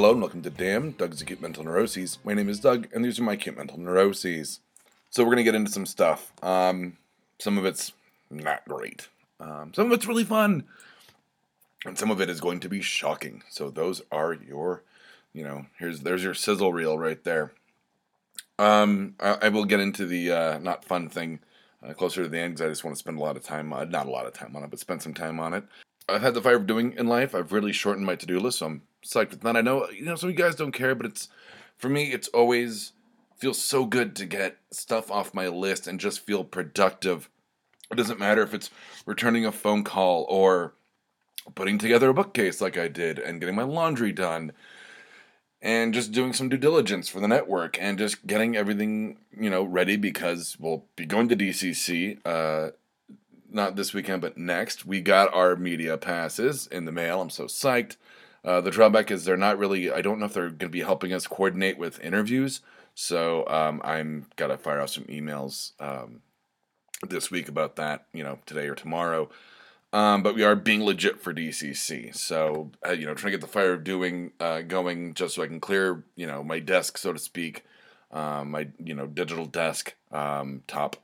Hello and welcome to Damn Doug's Acute Mental Neuroses. My name is Doug, and these are my acute mental neuroses. So we're gonna get into some stuff. Um, some of it's not great. Um, some of it's really fun, and some of it is going to be shocking. So those are your, you know, here's there's your sizzle reel right there. Um, I, I will get into the uh, not fun thing uh, closer to the end because I just want to spend a lot of time, uh, not a lot of time on it, but spend some time on it. I've had the fire of doing in life. I've really shortened my to do list, so I'm psyched with that. I know you know some of you guys don't care, but it's for me. It's always feels so good to get stuff off my list and just feel productive. It doesn't matter if it's returning a phone call or putting together a bookcase like I did and getting my laundry done and just doing some due diligence for the network and just getting everything you know ready because we'll be going to DCC uh not this weekend but next we got our media passes in the mail I'm so psyched uh, the drawback is they're not really I don't know if they're going to be helping us coordinate with interviews so um, I'm gotta fire out some emails um, this week about that you know today or tomorrow um, but we are being legit for DCC. So, uh, you know, trying to get the fire of doing uh, going just so I can clear, you know, my desk, so to speak, um, my, you know, digital desk um, top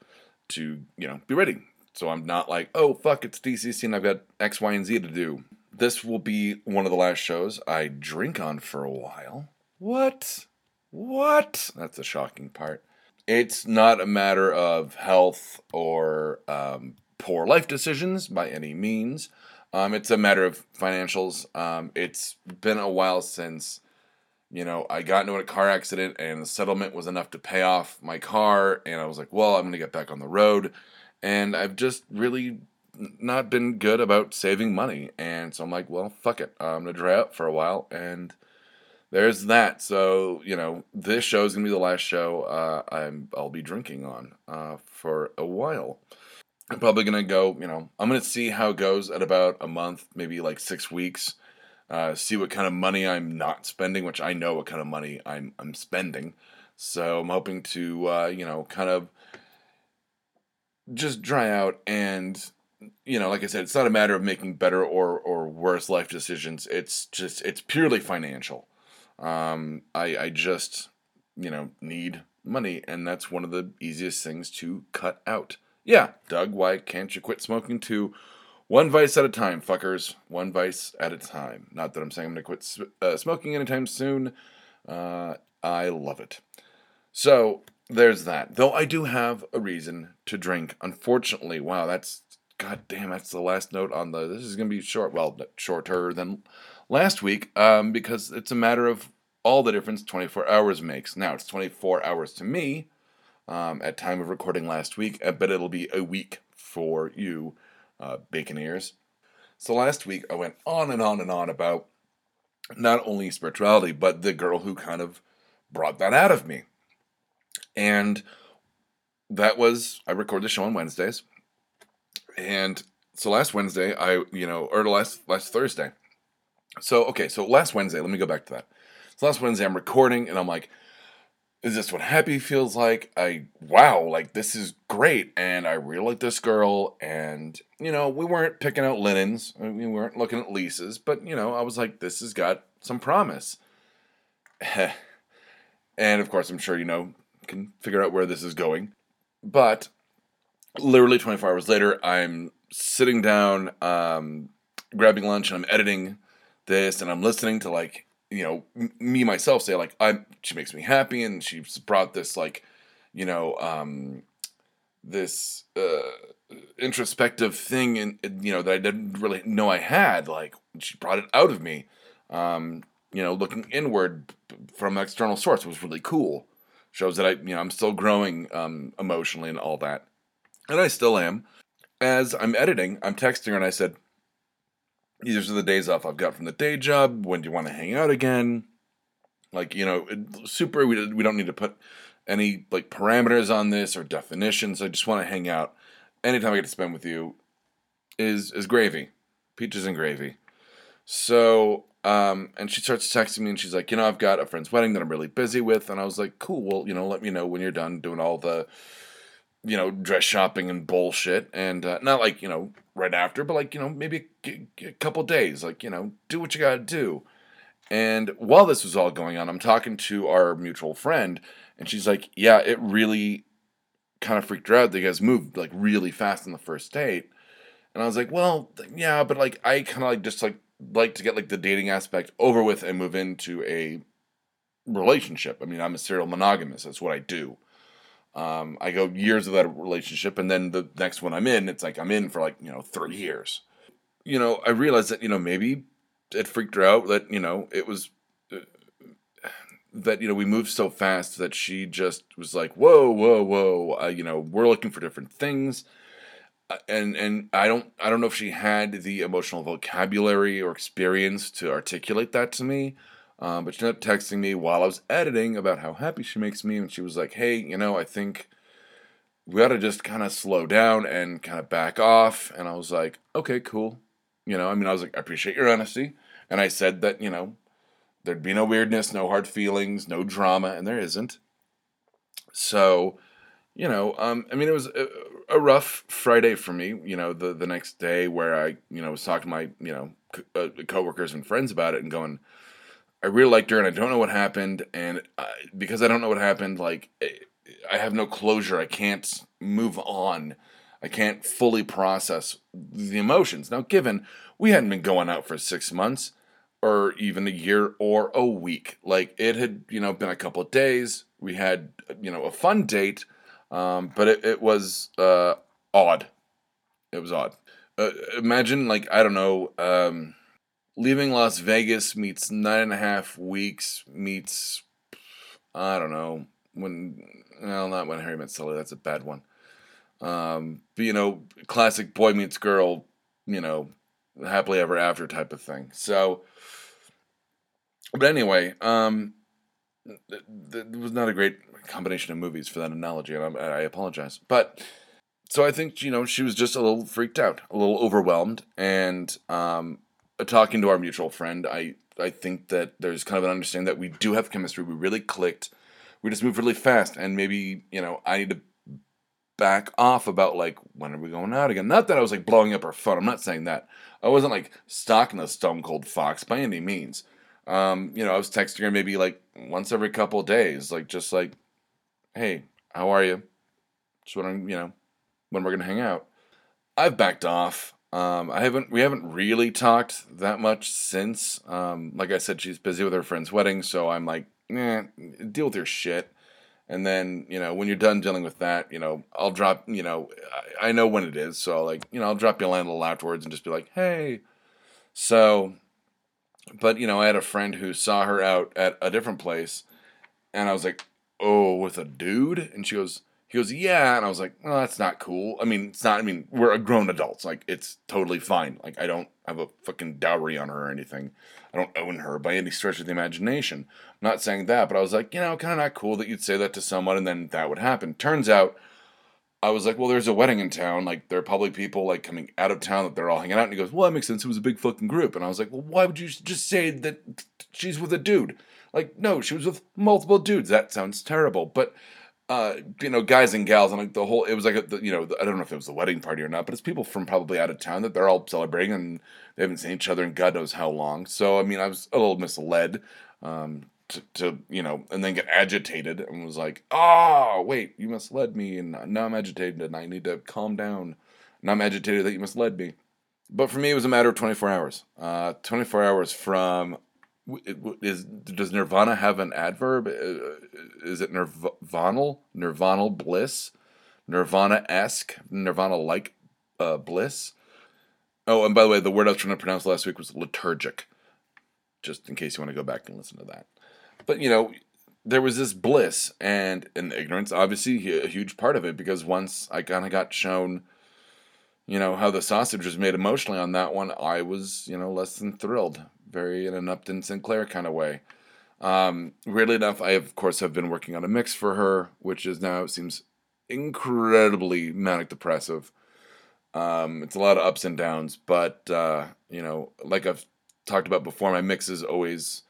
to, you know, be ready. So I'm not like, oh, fuck, it's DCC and I've got X, Y, and Z to do. This will be one of the last shows I drink on for a while. What? What? That's the shocking part. It's not a matter of health or um, poor life decisions by any means. Um, it's a matter of financials. Um, it's been a while since, you know, I got into a car accident and the settlement was enough to pay off my car. And I was like, well, I'm going to get back on the road. And I've just really not been good about saving money. And so I'm like, well, fuck it. I'm going to dry out for a while. And there's that. So, you know, this show is going to be the last show uh, I'm, I'll be drinking on uh, for a while. I'm probably gonna go. You know, I'm gonna see how it goes at about a month, maybe like six weeks. Uh, see what kind of money I'm not spending, which I know what kind of money I'm I'm spending. So I'm hoping to uh, you know kind of just dry out and you know like I said, it's not a matter of making better or or worse life decisions. It's just it's purely financial. Um, I I just you know need money, and that's one of the easiest things to cut out. Yeah, Doug, why can't you quit smoking too? One vice at a time, fuckers. One vice at a time. Not that I'm saying I'm going to quit uh, smoking anytime soon. Uh, I love it. So, there's that. Though I do have a reason to drink. Unfortunately, wow, that's. God damn, that's the last note on the. This is going to be short. Well, shorter than last week um, because it's a matter of all the difference 24 hours makes. Now, it's 24 hours to me um, at time of recording last week, uh, but it'll be a week for you, uh, bacon ears. So last week I went on and on and on about not only spirituality, but the girl who kind of brought that out of me. And that was I record the show on Wednesdays. And so last Wednesday, I you know, or last last Thursday. So okay, so last Wednesday, let me go back to that. So last Wednesday I'm recording and I'm like, is this what happy feels like? I wow, like this is great, and I really like this girl, and you know we weren't picking out linens, we weren't looking at leases, but you know I was like this has got some promise, and of course I'm sure you know can figure out where this is going, but literally 24 hours later I'm sitting down, um, grabbing lunch, and I'm editing this, and I'm listening to like you know m- me myself say like i she makes me happy and she's brought this like you know um this uh introspective thing and you know that i didn't really know i had like she brought it out of me um you know looking inward from an external source was really cool. Shows that i you know i'm still growing um emotionally and all that and i still am as i'm editing i'm texting her and i said these are the days off I've got from the day job. When do you want to hang out again? Like, you know, super, we, we don't need to put any like parameters on this or definitions. I just want to hang out. Anytime I get to spend with you is is gravy, peaches and gravy. So, um, and she starts texting me and she's like, you know, I've got a friend's wedding that I'm really busy with. And I was like, cool, well, you know, let me know when you're done doing all the, you know, dress shopping and bullshit. And uh, not like, you know, right after, but like, you know, maybe a, a couple days, like, you know, do what you got to do. And while this was all going on, I'm talking to our mutual friend, and she's like, "Yeah, it really kind of freaked her out. That you guys moved like really fast on the first date." And I was like, "Well, yeah, but like I kind of like just like like to get like the dating aspect over with and move into a relationship. I mean, I'm a serial monogamous. That's what I do. Um, I go years of that relationship, and then the next one I'm in, it's like I'm in for like you know three years. You know, I realized that you know maybe it freaked her out that you know it was uh, that you know we moved so fast that she just was like whoa whoa whoa uh, you know we're looking for different things uh, and and I don't I don't know if she had the emotional vocabulary or experience to articulate that to me um, but she ended up texting me while I was editing about how happy she makes me and she was like hey you know I think we ought to just kind of slow down and kind of back off and I was like okay cool you know, I mean, I was like, I appreciate your honesty. And I said that, you know, there'd be no weirdness, no hard feelings, no drama, and there isn't. So, you know, um, I mean, it was a, a, rough Friday for me, you know, the, the next day where I, you know, was talking to my, you know, co- uh, coworkers and friends about it and going, I really liked her and I don't know what happened. And I, because I don't know what happened, like, eh, I have no closure. I can't move on I can't fully process the emotions. Now, given we hadn't been going out for six months or even a year or a week, like it had, you know, been a couple of days. We had, you know, a fun date, um, but it, it was uh, odd. It was odd. Uh, imagine, like, I don't know, um, leaving Las Vegas meets nine and a half weeks meets, I don't know, when, well, not when Harry met Sally, that's a bad one. Um, but, you know, classic boy meets girl, you know, happily ever after type of thing. So, but anyway, um, it was not a great combination of movies for that analogy, and I, I apologize. But so I think you know she was just a little freaked out, a little overwhelmed, and um, talking to our mutual friend, I I think that there's kind of an understanding that we do have chemistry. We really clicked. We just moved really fast, and maybe you know I need to back off about like when are we going out again. Not that I was like blowing up her phone. I'm not saying that. I wasn't like stalking the stone cold fox by any means. Um, you know, I was texting her maybe like once every couple days, like just like, hey, how are you? Just wondering, you know, when we're gonna hang out. I've backed off. Um, I haven't. We haven't really talked that much since. Um, like I said, she's busy with her friend's wedding, so I'm like, eh, deal with your shit and then you know when you're done dealing with that you know i'll drop you know i, I know when it is so like you know i'll drop you a line a little afterwards and just be like hey so but you know i had a friend who saw her out at a different place and i was like oh with a dude and she goes he goes yeah and i was like well that's not cool i mean it's not i mean we're grown adults like it's totally fine like i don't have a fucking dowry on her or anything I don't own her by any stretch of the imagination. I'm not saying that, but I was like, you know, kind of not cool that you'd say that to someone and then that would happen. Turns out, I was like, well, there's a wedding in town. Like, there are probably people like coming out of town that they're all hanging out. And he goes, well, that makes sense. It was a big fucking group. And I was like, well, why would you just say that she's with a dude? Like, no, she was with multiple dudes. That sounds terrible. But uh, you know, guys and gals, and like the whole, it was like, a, you know, I don't know if it was the wedding party or not, but it's people from probably out of town that they're all celebrating and they haven't seen each other in God knows how long. So, I mean, I was a little misled um, to, to, you know, and then get agitated and was like, oh, wait, you misled me, and now I'm agitated and I need to calm down. Now I'm agitated that you misled me. But for me, it was a matter of 24 hours. Uh, 24 hours from is does nirvana have an adverb? Uh, is it nirvanal, nirvanal bliss, nirvana esque, nirvana like uh, bliss? Oh, and by the way, the word I was trying to pronounce last week was liturgic. Just in case you want to go back and listen to that. But you know, there was this bliss and and ignorance, obviously a huge part of it because once I kind of got shown you know how the sausage was made emotionally on that one i was you know less than thrilled very in an upton sinclair kind of way. Um, weirdly enough i of course have been working on a mix for her which is now seems incredibly manic depressive. Um, it's a lot of ups and downs but uh, you know like i've talked about before my mixes always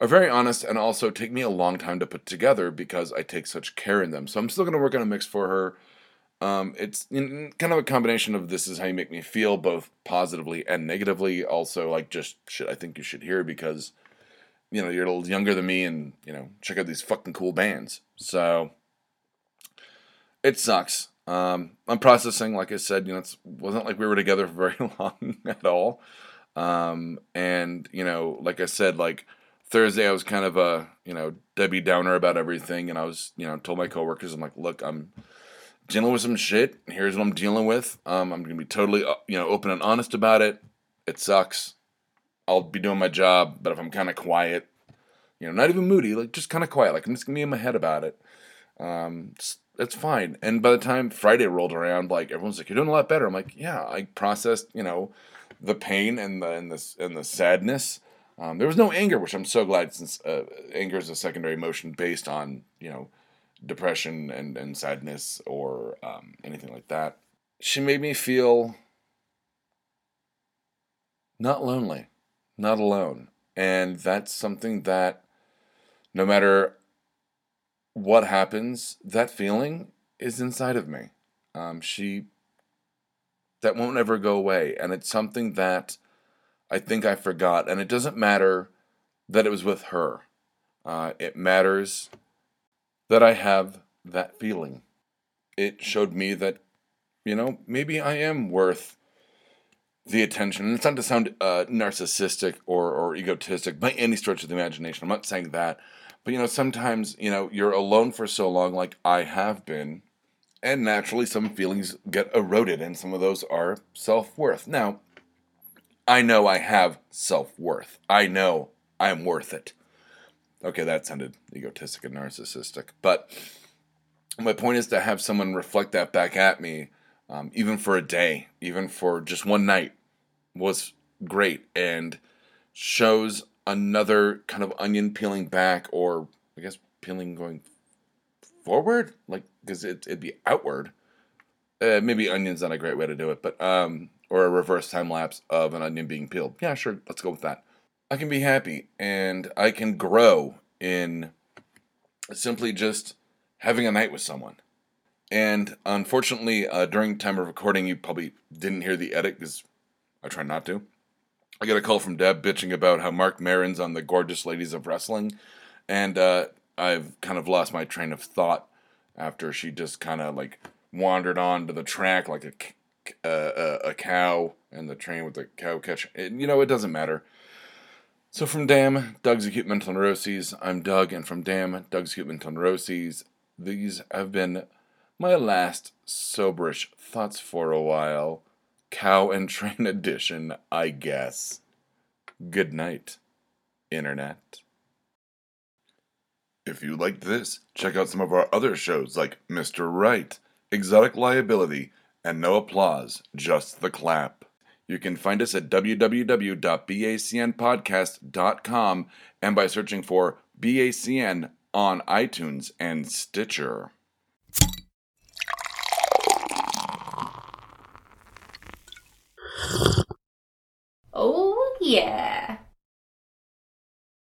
are very honest and also take me a long time to put together because i take such care in them. So i'm still going to work on a mix for her um, it's kind of a combination of this is how you make me feel, both positively and negatively. Also, like just shit I think you should hear because you know, you're a little younger than me and, you know, check out these fucking cool bands. So it sucks. Um, I'm processing, like I said, you know, it wasn't like we were together for very long at all. Um, and, you know, like I said, like Thursday, I was kind of a, you know, Debbie Downer about everything. And I was, you know, told my coworkers, I'm like, look, I'm dealing with some shit. Here's what I'm dealing with. Um, I'm to be totally, uh, you know, open and honest about it. It sucks. I'll be doing my job, but if I'm kind of quiet, you know, not even moody, like just kind of quiet, like I'm just gonna be in my head about it. Um, that's fine. And by the time Friday rolled around, like everyone's like, "You're doing a lot better." I'm like, "Yeah, I processed, you know, the pain and the and the and the sadness. Um, there was no anger, which I'm so glad, since uh, anger is a secondary emotion based on you know depression and and sadness or um, anything like that. She made me feel not lonely not alone. And that's something that no matter what happens, that feeling is inside of me. Um, she, that won't ever go away. And it's something that I think I forgot. And it doesn't matter that it was with her, uh, it matters that I have that feeling. It showed me that, you know, maybe I am worth the attention. And it's not to sound uh, narcissistic or, or egotistic by any stretch of the imagination. I'm not saying that. But, you know, sometimes, you know, you're alone for so long, like I have been, and naturally some feelings get eroded, and some of those are self worth. Now, I know I have self worth. I know I'm worth it. Okay, that sounded egotistic and narcissistic. But my point is to have someone reflect that back at me, um, even for a day, even for just one night, was great and shows another kind of onion peeling back, or I guess peeling going forward, like because it, it'd be outward. Uh, maybe onion's not a great way to do it, but um, or a reverse time lapse of an onion being peeled. Yeah, sure, let's go with that. I can be happy and I can grow in simply just having a night with someone. And unfortunately, uh, during time of recording, you probably didn't hear the edit because I try not to. I get a call from Deb bitching about how Marc Maron's on the Gorgeous Ladies of Wrestling, and uh, I've kind of lost my train of thought after she just kind of like wandered onto the track like a, uh, a, a cow and the train with the cow catch. You know, it doesn't matter. So from Damn, Doug's Acute Mental Neuroses, I'm Doug, and from Damn, Doug's Acute Mental Neuroses, these have been my last soberish thoughts for a while. Cow and Train Edition, I guess. Good night, Internet. If you liked this, check out some of our other shows like Mr. Right, Exotic Liability, and No Applause, Just the Clap. You can find us at www.bacnpodcast.com and by searching for BACN on iTunes and Stitcher.